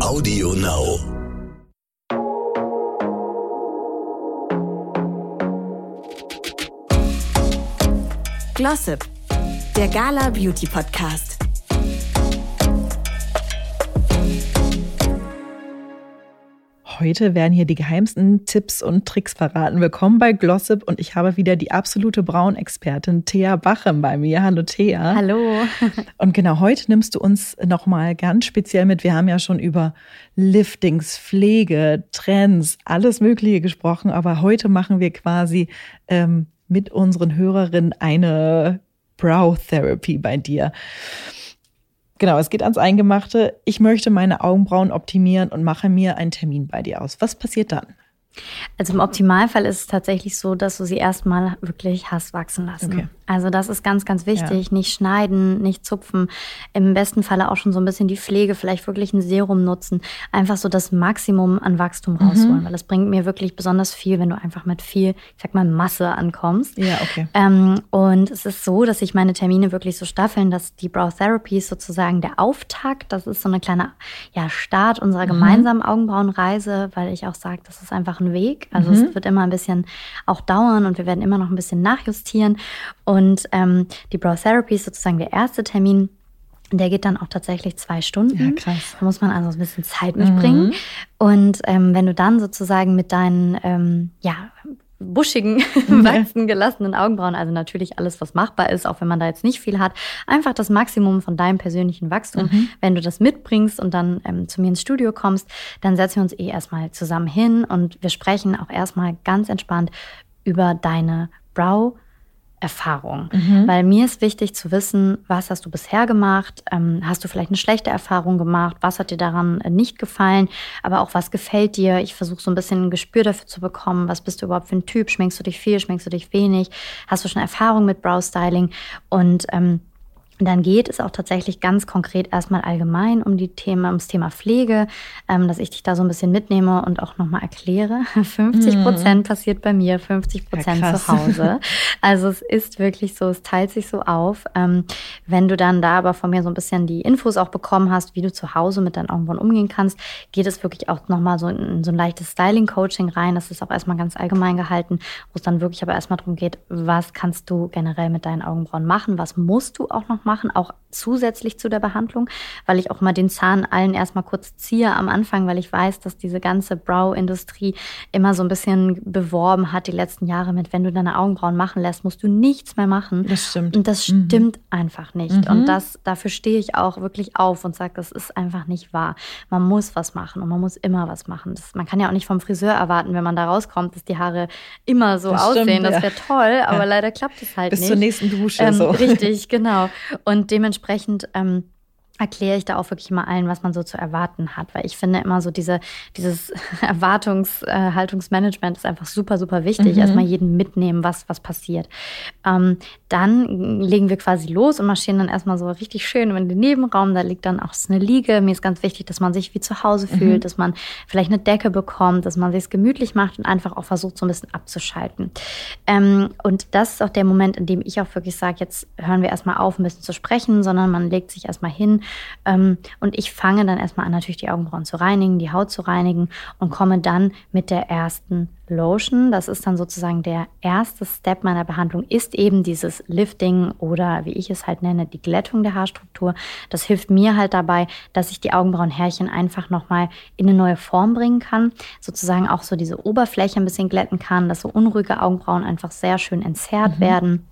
Audio Now. Glossip, der Gala Beauty Podcast. Heute werden hier die geheimsten Tipps und Tricks verraten. Willkommen bei Glossip und ich habe wieder die absolute Braunexpertin Thea Bachem bei mir. Hallo Thea. Hallo. Und genau heute nimmst du uns nochmal ganz speziell mit. Wir haben ja schon über Liftings, Pflege, Trends, alles Mögliche gesprochen, aber heute machen wir quasi ähm, mit unseren Hörerinnen eine Brow Therapy bei dir. Genau, es geht ans Eingemachte. Ich möchte meine Augenbrauen optimieren und mache mir einen Termin bei dir aus. Was passiert dann? Also im Optimalfall ist es tatsächlich so, dass du sie erstmal wirklich hast wachsen lassen. Okay. Also das ist ganz, ganz wichtig. Ja. Nicht schneiden, nicht zupfen. Im besten Falle auch schon so ein bisschen die Pflege, vielleicht wirklich ein Serum nutzen. Einfach so das Maximum an Wachstum mhm. rausholen, mhm. weil das bringt mir wirklich besonders viel, wenn du einfach mit viel, ich sag mal, Masse ankommst. Ja, okay. Ähm, und es ist so, dass sich meine Termine wirklich so staffeln, dass die Brow Therapy ist sozusagen der Auftakt. Das ist so eine kleine ja, Start unserer mhm. gemeinsamen mhm. Augenbrauenreise, weil ich auch sage, das ist einfach ein Weg. Also mhm. es wird immer ein bisschen auch dauern und wir werden immer noch ein bisschen nachjustieren. Und ähm, die Brow Therapy ist sozusagen der erste Termin. Der geht dann auch tatsächlich zwei Stunden. Ja, krass. Da muss man also ein bisschen Zeit mitbringen. Mhm. Und ähm, wenn du dann sozusagen mit deinen ähm, ja, buschigen, wachsen gelassenen Augenbrauen, also natürlich alles, was machbar ist, auch wenn man da jetzt nicht viel hat, einfach das Maximum von deinem persönlichen Wachstum. Mhm. Wenn du das mitbringst und dann ähm, zu mir ins Studio kommst, dann setzen wir uns eh erstmal zusammen hin und wir sprechen auch erstmal ganz entspannt über deine Brow Erfahrung. Mhm. Weil mir ist wichtig zu wissen, was hast du bisher gemacht? Ähm, hast du vielleicht eine schlechte Erfahrung gemacht? Was hat dir daran äh, nicht gefallen? Aber auch was gefällt dir? Ich versuche so ein bisschen ein Gespür dafür zu bekommen. Was bist du überhaupt für ein Typ? Schminkst du dich viel? Schminkst du dich wenig? Hast du schon Erfahrung mit Brow Styling? Und ähm, dann geht es auch tatsächlich ganz konkret erstmal allgemein um die Thema, ums Thema Pflege, ähm, dass ich dich da so ein bisschen mitnehme und auch nochmal erkläre. 50 Prozent mhm. passiert bei mir, 50 Prozent ja, zu Hause. Also es ist wirklich so, es teilt sich so auf. Ähm, wenn du dann da aber von mir so ein bisschen die Infos auch bekommen hast, wie du zu Hause mit deinen Augenbrauen umgehen kannst, geht es wirklich auch nochmal so in so ein leichtes Styling-Coaching rein. Das ist auch erstmal ganz allgemein gehalten, wo es dann wirklich aber erstmal darum geht, was kannst du generell mit deinen Augenbrauen machen, was musst du auch noch machen auch zusätzlich zu der Behandlung, weil ich auch mal den Zahn allen erstmal kurz ziehe am Anfang, weil ich weiß, dass diese ganze Brow-Industrie immer so ein bisschen beworben hat die letzten Jahre mit, wenn du deine Augenbrauen machen lässt, musst du nichts mehr machen. Das stimmt. Und das mhm. stimmt einfach nicht. Mhm. Und das, dafür stehe ich auch wirklich auf und sage, das ist einfach nicht wahr. Man muss was machen und man muss immer was machen. Das, man kann ja auch nicht vom Friseur erwarten, wenn man da rauskommt, dass die Haare immer so das aussehen. Stimmt, das wäre ja. toll, aber ja. leider klappt es halt Bis nicht. Bis zur nächsten Dusche. Ähm, so. Richtig, genau. Und dementsprechend ähm, erkläre ich da auch wirklich mal allen, was man so zu erwarten hat. Weil ich finde immer so diese, dieses Erwartungshaltungsmanagement äh, ist einfach super, super wichtig. Mhm. Erstmal jeden mitnehmen, was, was passiert. Ähm, dann legen wir quasi los und marschieren dann erstmal so richtig schön in den Nebenraum. Da liegt dann auch eine Liege. Mir ist ganz wichtig, dass man sich wie zu Hause mhm. fühlt, mhm. dass man vielleicht eine Decke bekommt, dass man sich gemütlich macht und einfach auch versucht, so ein bisschen abzuschalten. Ähm, und das ist auch der Moment, in dem ich auch wirklich sage, jetzt hören wir erstmal auf, ein bisschen zu sprechen, sondern man legt sich erstmal hin und ich fange dann erstmal an, natürlich die Augenbrauen zu reinigen, die Haut zu reinigen und komme dann mit der ersten Lotion. Das ist dann sozusagen der erste Step meiner Behandlung, ist eben dieses Lifting oder wie ich es halt nenne, die Glättung der Haarstruktur. Das hilft mir halt dabei, dass ich die Augenbrauenhärchen einfach nochmal in eine neue Form bringen kann. Sozusagen auch so diese Oberfläche ein bisschen glätten kann, dass so unruhige Augenbrauen einfach sehr schön entzerrt mhm. werden.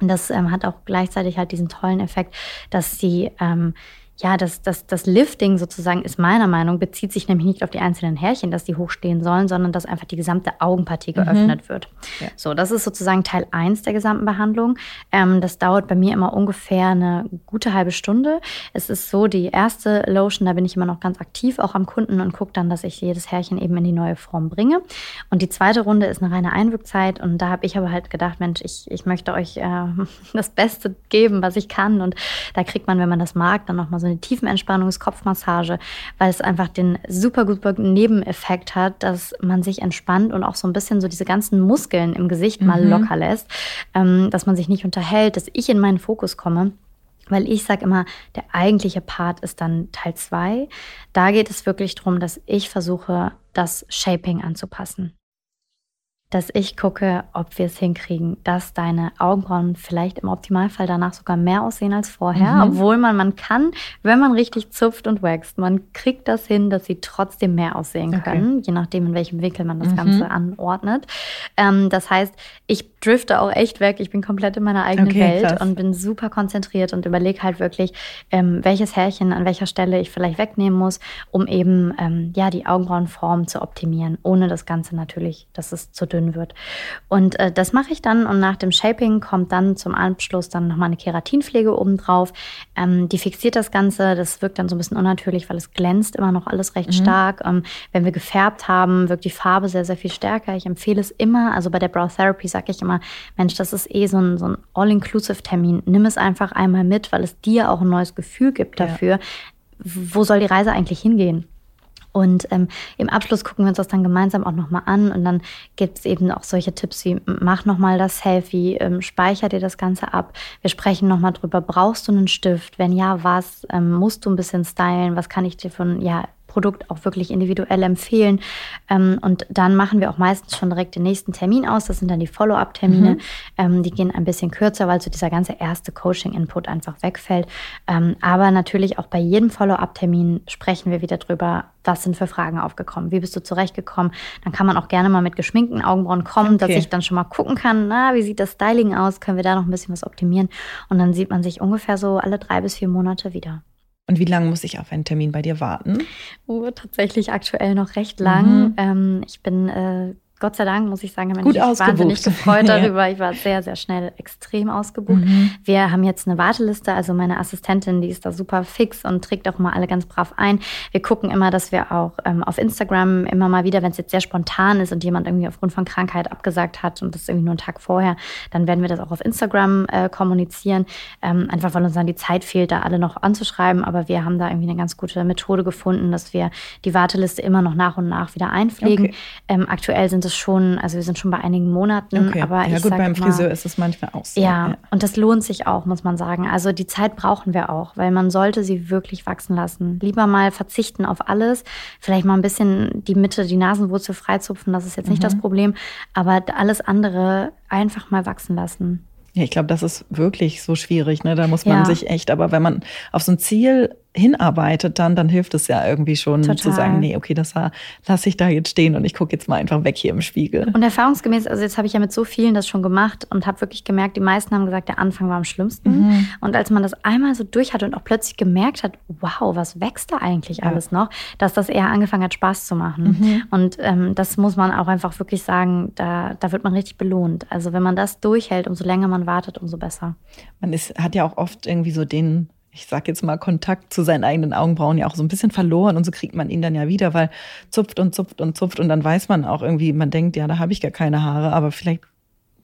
Und das ähm, hat auch gleichzeitig halt diesen tollen Effekt, dass sie ähm, ja, das, das, das Lifting sozusagen ist meiner Meinung, bezieht sich nämlich nicht auf die einzelnen Härchen, dass die hochstehen sollen, sondern dass einfach die gesamte Augenpartie mhm. geöffnet mhm. wird. Ja. So, das ist sozusagen Teil 1 der gesamten Behandlung. Ähm, das dauert bei mir immer ungefähr eine gute halbe Stunde. Es ist so, die erste Lotion, da bin ich immer noch ganz aktiv, auch am Kunden und gucke dann, dass ich jedes Härchen eben in die neue Form bringe. Und die zweite Runde ist eine reine Einwirkzeit und da habe ich aber halt gedacht, Mensch, ich, ich möchte euch äh, das Beste geben, was ich kann und da kriegt man, wenn man das mag, dann nochmal so eine Tiefenentspannungskopfmassage, weil es einfach den super guten Nebeneffekt hat, dass man sich entspannt und auch so ein bisschen so diese ganzen Muskeln im Gesicht mal mhm. locker lässt, ähm, dass man sich nicht unterhält, dass ich in meinen Fokus komme. Weil ich sage immer, der eigentliche Part ist dann Teil 2. Da geht es wirklich darum, dass ich versuche, das Shaping anzupassen dass ich gucke, ob wir es hinkriegen, dass deine Augenbrauen vielleicht im Optimalfall danach sogar mehr aussehen als vorher, mhm. obwohl man, man kann, wenn man richtig zupft und wächst, man kriegt das hin, dass sie trotzdem mehr aussehen okay. können, je nachdem, in welchem Winkel man das mhm. Ganze anordnet. Ähm, das heißt, ich drifte auch echt weg, ich bin komplett in meiner eigenen okay, Welt krass. und bin super konzentriert und überlege halt wirklich, ähm, welches Härchen an welcher Stelle ich vielleicht wegnehmen muss, um eben ähm, ja die Augenbrauenform zu optimieren, ohne das Ganze natürlich, dass es zu dünn wird. Und äh, das mache ich dann und nach dem Shaping kommt dann zum Abschluss dann nochmal eine Keratinpflege obendrauf. Ähm, die fixiert das Ganze, das wirkt dann so ein bisschen unnatürlich, weil es glänzt immer noch alles recht mhm. stark. Ähm, wenn wir gefärbt haben, wirkt die Farbe sehr, sehr viel stärker. Ich empfehle es immer, also bei der Brow Therapy sage ich immer, Mensch, das ist eh so ein, so ein All-Inclusive-Termin. Nimm es einfach einmal mit, weil es dir auch ein neues Gefühl gibt dafür. Ja. Wo soll die Reise eigentlich hingehen? Und ähm, im Abschluss gucken wir uns das dann gemeinsam auch nochmal an. Und dann gibt es eben auch solche Tipps wie, mach nochmal das Selfie, ähm, speicher dir das Ganze ab. Wir sprechen nochmal drüber, brauchst du einen Stift? Wenn ja, was? Ähm, musst du ein bisschen stylen? Was kann ich dir von, ja, Produkt auch wirklich individuell empfehlen. Ähm, und dann machen wir auch meistens schon direkt den nächsten Termin aus. Das sind dann die Follow-up-Termine. Mhm. Ähm, die gehen ein bisschen kürzer, weil so dieser ganze erste Coaching-Input einfach wegfällt. Ähm, aber natürlich auch bei jedem Follow-up-Termin sprechen wir wieder drüber, was sind für Fragen aufgekommen, wie bist du zurechtgekommen. Dann kann man auch gerne mal mit geschminkten Augenbrauen kommen, okay. dass ich dann schon mal gucken kann, na, wie sieht das Styling aus, können wir da noch ein bisschen was optimieren. Und dann sieht man sich ungefähr so alle drei bis vier Monate wieder. Und wie lange muss ich auf einen Termin bei dir warten? Oh, tatsächlich aktuell noch recht lang. Mhm. Ähm, ich bin äh, Gott sei Dank, muss ich sagen, habe mich wahnsinnig gefreut darüber. Ich war sehr, sehr schnell extrem ausgebucht. Mhm. Wir haben jetzt eine Warteliste, also meine Assistentin, die ist da super fix und trägt auch mal alle ganz brav ein. Wir gucken immer, dass wir auch ähm, auf Instagram immer mal wieder, wenn es jetzt sehr spontan ist und jemand irgendwie aufgrund von Krankheit abgesagt hat und das ist irgendwie nur einen Tag vorher, dann werden wir das auch auf Instagram äh, kommunizieren. Ähm, einfach weil uns dann die Zeit fehlt, da alle noch anzuschreiben. Aber wir haben da irgendwie eine ganz gute Methode gefunden, dass wir die Warteliste immer noch nach und nach wieder einpflegen. Okay. Ähm, aktuell sind es schon, also wir sind schon bei einigen Monaten. Okay. Aber ja, ich gut, beim immer, Friseur ist es manchmal auch so. Ja, ja, und das lohnt sich auch, muss man sagen. Also die Zeit brauchen wir auch, weil man sollte sie wirklich wachsen lassen. Lieber mal verzichten auf alles, vielleicht mal ein bisschen die Mitte, die Nasenwurzel freizupfen, das ist jetzt nicht mhm. das Problem, aber alles andere einfach mal wachsen lassen. Ja, ich glaube, das ist wirklich so schwierig. Ne? Da muss man ja. sich echt, aber wenn man auf so ein Ziel hinarbeitet, dann, dann hilft es ja irgendwie schon Total. zu sagen, nee, okay, das lasse ich da jetzt stehen und ich gucke jetzt mal einfach weg hier im Spiegel. Und erfahrungsgemäß, also jetzt habe ich ja mit so vielen das schon gemacht und habe wirklich gemerkt, die meisten haben gesagt, der Anfang war am schlimmsten. Mhm. Und als man das einmal so durch hat und auch plötzlich gemerkt hat, wow, was wächst da eigentlich ja. alles noch, dass das eher angefangen hat, Spaß zu machen. Mhm. Und ähm, das muss man auch einfach wirklich sagen, da, da wird man richtig belohnt. Also wenn man das durchhält, umso länger man wartet, umso besser. Man ist, hat ja auch oft irgendwie so den ich sag jetzt mal, Kontakt zu seinen eigenen Augenbrauen ja auch so ein bisschen verloren und so kriegt man ihn dann ja wieder, weil zupft und zupft und zupft und dann weiß man auch irgendwie, man denkt, ja, da habe ich gar keine Haare, aber vielleicht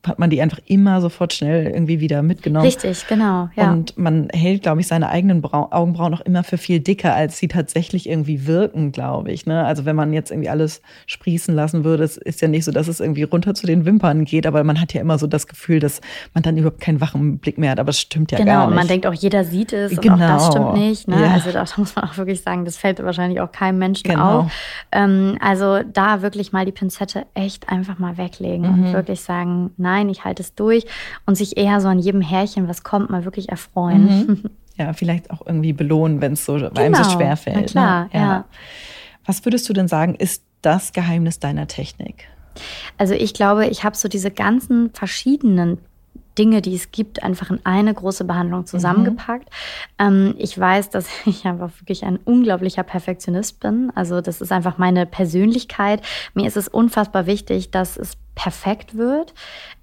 hat man die einfach immer sofort schnell irgendwie wieder mitgenommen. Richtig, genau. Ja. Und man hält, glaube ich, seine eigenen Brau Augenbrauen auch immer für viel dicker, als sie tatsächlich irgendwie wirken, glaube ich. Ne? Also wenn man jetzt irgendwie alles sprießen lassen würde, es ist ja nicht so, dass es irgendwie runter zu den Wimpern geht, aber man hat ja immer so das Gefühl, dass man dann überhaupt keinen wachen Blick mehr hat. Aber es stimmt ja genau, gar nicht. Genau, man denkt auch, jeder sieht es genau. und auch das stimmt nicht. Ne? Ja. Also da muss man auch wirklich sagen, das fällt wahrscheinlich auch keinem Menschen genau. auf. Ähm, also da wirklich mal die Pinzette echt einfach mal weglegen mhm. und wirklich sagen, nein, ich halte es durch und sich eher so an jedem Härchen, was kommt, mal wirklich erfreuen. Mhm. Ja, vielleicht auch irgendwie belohnen, wenn es so, genau. einem so schwer fällt. Na ne? klar, ne? ja. ja. Was würdest du denn sagen, ist das Geheimnis deiner Technik? Also ich glaube, ich habe so diese ganzen verschiedenen Dinge, die es gibt, einfach in eine große Behandlung zusammengepackt. Mhm. Ähm, ich weiß, dass ich einfach wirklich ein unglaublicher Perfektionist bin. Also das ist einfach meine Persönlichkeit. Mir ist es unfassbar wichtig, dass es perfekt wird.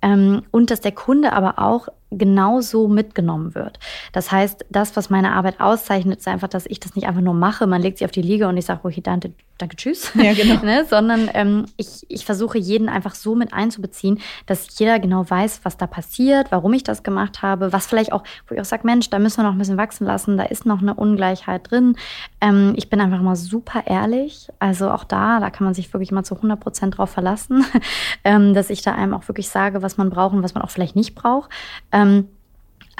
Ähm, und dass der Kunde aber auch genauso mitgenommen wird. Das heißt, das, was meine Arbeit auszeichnet, ist einfach, dass ich das nicht einfach nur mache, man legt sie auf die Liege und ich sage, okay, danke, danke, tschüss, ja, genau. ne? sondern ähm, ich, ich versuche jeden einfach so mit einzubeziehen, dass jeder genau weiß, was da passiert, warum ich das gemacht habe, was vielleicht auch, wo ich auch sage, Mensch, da müssen wir noch ein bisschen wachsen lassen, da ist noch eine Ungleichheit drin. Ähm, ich bin einfach mal super ehrlich, also auch da, da kann man sich wirklich mal zu 100 Prozent drauf verlassen, ähm, dass ich da einem auch wirklich sage, was man braucht und was man auch vielleicht nicht braucht. Ähm,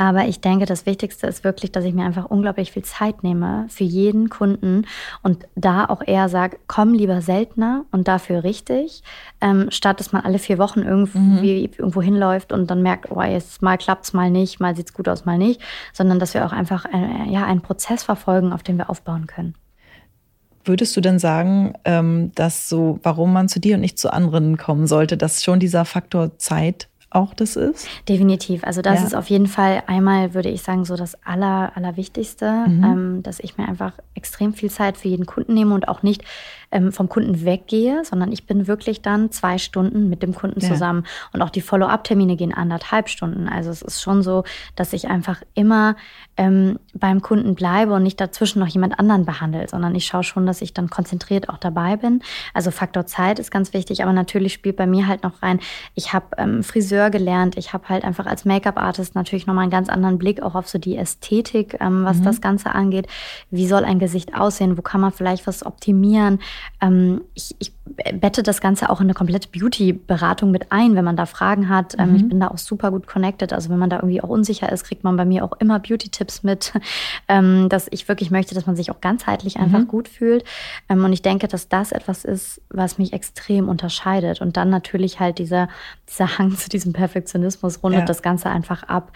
Aber ich denke, das Wichtigste ist wirklich, dass ich mir einfach unglaublich viel Zeit nehme für jeden Kunden und da auch eher sage, komm lieber seltener und dafür richtig, ähm, statt dass man alle vier Wochen irgendwie mhm. irgendwo hinläuft und dann merkt, oh, jetzt mal klappt es, mal nicht, mal sieht es gut aus, mal nicht, sondern dass wir auch einfach äh, ja, einen Prozess verfolgen, auf den wir aufbauen können. Würdest du denn sagen, ähm, dass so, warum man zu dir und nicht zu anderen kommen sollte, dass schon dieser Faktor Zeit auch das ist? Definitiv. Also das ja. ist auf jeden Fall einmal, würde ich sagen, so das Aller, Allerwichtigste, mhm. ähm, dass ich mir einfach extrem viel Zeit für jeden Kunden nehme und auch nicht ähm, vom Kunden weggehe, sondern ich bin wirklich dann zwei Stunden mit dem Kunden ja. zusammen. Und auch die Follow-up-Termine gehen anderthalb Stunden. Also es ist schon so, dass ich einfach immer ähm, beim Kunden bleibe und nicht dazwischen noch jemand anderen behandle, sondern ich schaue schon, dass ich dann konzentriert auch dabei bin. Also Faktor Zeit ist ganz wichtig, aber natürlich spielt bei mir halt noch rein, ich habe ähm, Friseur gelernt, ich habe halt einfach als Make-up-Artist natürlich nochmal einen ganz anderen Blick auch auf so die Ästhetik, ähm, was mhm. das Ganze angeht. Wie soll ein Gesicht aussehen? Wo kann man vielleicht was optimieren? Ähm, ich, ich bette das Ganze auch in eine komplette Beauty-Beratung mit ein, wenn man da Fragen hat. Ähm, mhm. Ich bin da auch super gut connected. Also wenn man da irgendwie auch unsicher ist, kriegt man bei mir auch immer Beauty-Tipps mit, ähm, dass ich wirklich möchte, dass man sich auch ganzheitlich mhm. einfach gut fühlt. Ähm, und ich denke, dass das etwas ist, was mich extrem unterscheidet. Und dann natürlich halt dieser, dieser Hang zu diesem Perfektionismus rundet ja. das Ganze einfach ab.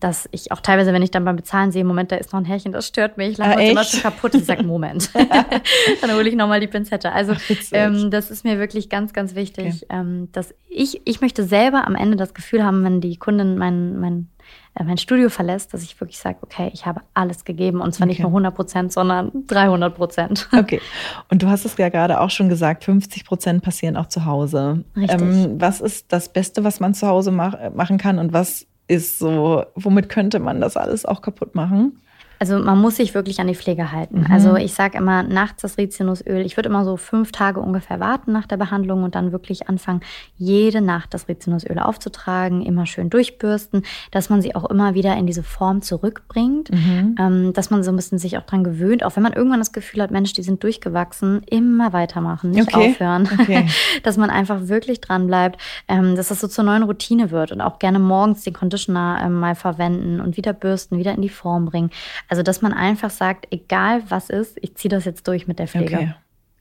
dass ich auch teilweise, wenn ich dann beim Bezahlen sehe, Moment, da ist noch ein Härchen, das stört mich, lass ah, immer schon kaputt. Ich sage, Moment. dann hole ich nochmal die Pinzette. Also Ach, ähm, das ist mir wirklich ganz, ganz wichtig, okay. ähm, dass ich, ich möchte selber am Ende das Gefühl haben, wenn die Kundin mein, mein, äh, mein Studio verlässt, dass ich wirklich sage, okay, ich habe alles gegeben und zwar okay. nicht nur 100 Prozent, sondern 300 Prozent. Okay. Und du hast es ja gerade auch schon gesagt, 50 Prozent passieren auch zu Hause. Richtig. Ähm, was ist das Beste, was man zu Hause mach, machen kann und was ist so, womit könnte man das alles auch kaputt machen? Also man muss sich wirklich an die Pflege halten. Mhm. Also ich sage immer nachts das Rizinusöl. Ich würde immer so fünf Tage ungefähr warten nach der Behandlung und dann wirklich anfangen, jede Nacht das Rizinusöl aufzutragen, immer schön durchbürsten, dass man sie auch immer wieder in diese Form zurückbringt, mhm. ähm, dass man so ein bisschen sich auch dran gewöhnt, auch wenn man irgendwann das Gefühl hat, Mensch, die sind durchgewachsen, immer weitermachen, nicht okay. aufhören, okay. dass man einfach wirklich dran bleibt, ähm, dass das so zur neuen Routine wird und auch gerne morgens den Conditioner ähm, mal verwenden und wieder bürsten, wieder in die Form bringen. Also, dass man einfach sagt, egal was ist, ich ziehe das jetzt durch mit der Pflege. Okay.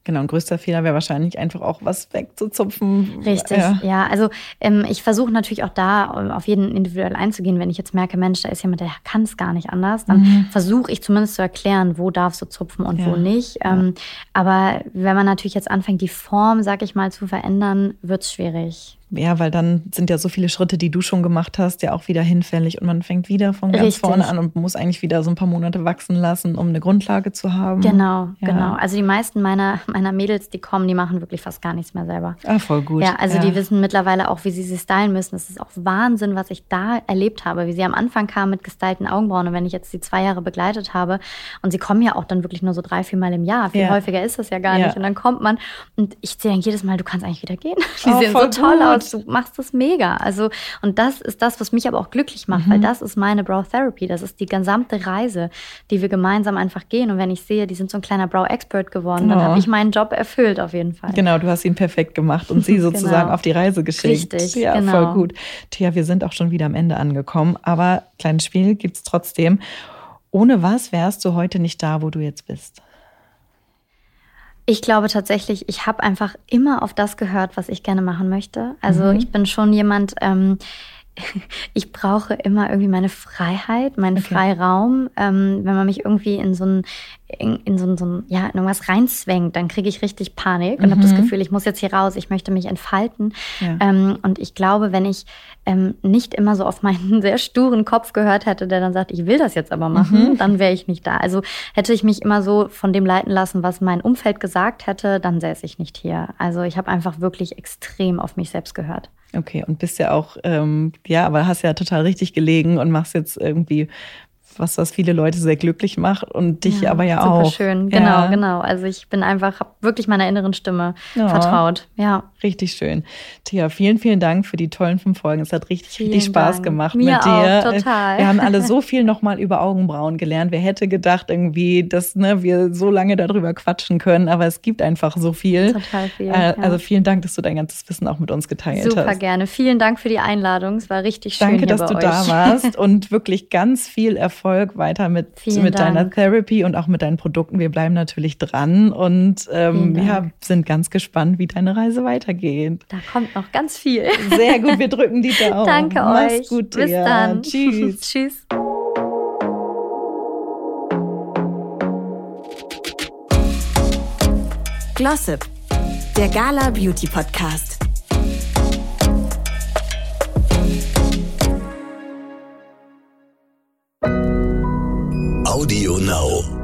Genau, ein größter Fehler wäre wahrscheinlich einfach auch was wegzuzupfen. Richtig, ja. ja also ähm, ich versuche natürlich auch da ähm, auf jeden individuell einzugehen. Wenn ich jetzt merke, Mensch, da ist jemand, der kann es gar nicht anders, dann mhm. versuche ich zumindest zu erklären, wo darfst du zupfen und ja. wo nicht. Ähm, ja. Aber wenn man natürlich jetzt anfängt, die Form, sag ich mal, zu verändern, wird es schwierig ja, weil dann sind ja so viele Schritte, die du schon gemacht hast, ja auch wieder hinfällig und man fängt wieder von ganz Richtig. vorne an und muss eigentlich wieder so ein paar Monate wachsen lassen, um eine Grundlage zu haben. Genau, ja. genau. Also die meisten meiner, meiner Mädels, die kommen, die machen wirklich fast gar nichts mehr selber. Ah, voll gut. Ja, also ja. die wissen mittlerweile auch, wie sie sich stylen müssen. Das ist auch Wahnsinn, was ich da erlebt habe, wie sie am Anfang kamen mit gestylten Augenbrauen und wenn ich jetzt die zwei Jahre begleitet habe und sie kommen ja auch dann wirklich nur so drei, vier Mal im Jahr. Viel ja. häufiger ist das ja gar nicht. Und dann kommt man und ich sehe jedes Mal, du kannst eigentlich wieder gehen. Die oh, sehen so toll gut. aus du machst das mega. Also, und das ist das, was mich aber auch glücklich macht, mhm. weil das ist meine Brow Therapy. Das ist die gesamte Reise, die wir gemeinsam einfach gehen. Und wenn ich sehe, die sind so ein kleiner Brow Expert geworden, dann oh. habe ich meinen Job erfüllt auf jeden Fall. Genau, du hast ihn perfekt gemacht und sie sozusagen genau. auf die Reise geschickt. Richtig, ja, genau. voll gut. Tja, wir sind auch schon wieder am Ende angekommen, aber kleines Spiel gibt es trotzdem. Ohne was wärst du heute nicht da, wo du jetzt bist? Ich glaube tatsächlich, ich habe einfach immer auf das gehört, was ich gerne machen möchte. Also mhm. ich bin schon jemand, ähm, ich brauche immer irgendwie meine Freiheit, meinen okay. Freiraum. Ähm, wenn man mich irgendwie in so ein, in, in so, ein, so ein, ja, in irgendwas reinzwängt, dann kriege ich richtig Panik und mhm. habe das Gefühl, ich muss jetzt hier raus, ich möchte mich entfalten. Ja. Ähm, und ich glaube, wenn ich ähm, nicht immer so auf meinen sehr sturen Kopf gehört hätte, der dann sagt, ich will das jetzt aber machen, mhm. dann wäre ich nicht da. Also hätte ich mich immer so von dem leiten lassen, was mein Umfeld gesagt hätte, dann säße ich nicht hier. Also ich habe einfach wirklich extrem auf mich selbst gehört. Okay, und bist ja auch, ähm, ja, aber hast ja total richtig gelegen und machst jetzt irgendwie was das viele Leute sehr glücklich macht und dich ja, aber ja super auch. Super schön, genau, ja. genau. Also ich bin einfach, habe wirklich meiner inneren Stimme ja. vertraut. Ja. Richtig schön. Tia, vielen, vielen Dank für die tollen fünf Folgen. Es hat richtig, vielen richtig Spaß Dank. gemacht Mir mit dir. Auch, total. Wir haben alle so viel nochmal über Augenbrauen gelernt. Wer hätte gedacht irgendwie, dass ne, wir so lange darüber quatschen können, aber es gibt einfach so viel. Total viel. Äh, also vielen Dank, dass du dein ganzes Wissen auch mit uns geteilt Super hast. Super gerne. Vielen Dank für die Einladung. Es war richtig schön. Danke, dass du euch. da warst und wirklich ganz viel Erfolg weiter mit, mit deiner Therapy und auch mit deinen Produkten. Wir bleiben natürlich dran und ähm, ja, sind ganz gespannt, wie deine Reise weitergeht. Da kommt noch ganz viel. Sehr gut, wir drücken die Daumen. Danke Mach's euch. gut, Bis ja. dann. Tschüss. Tschüss. Glossip, der Gala Beauty Podcast. Audio Now.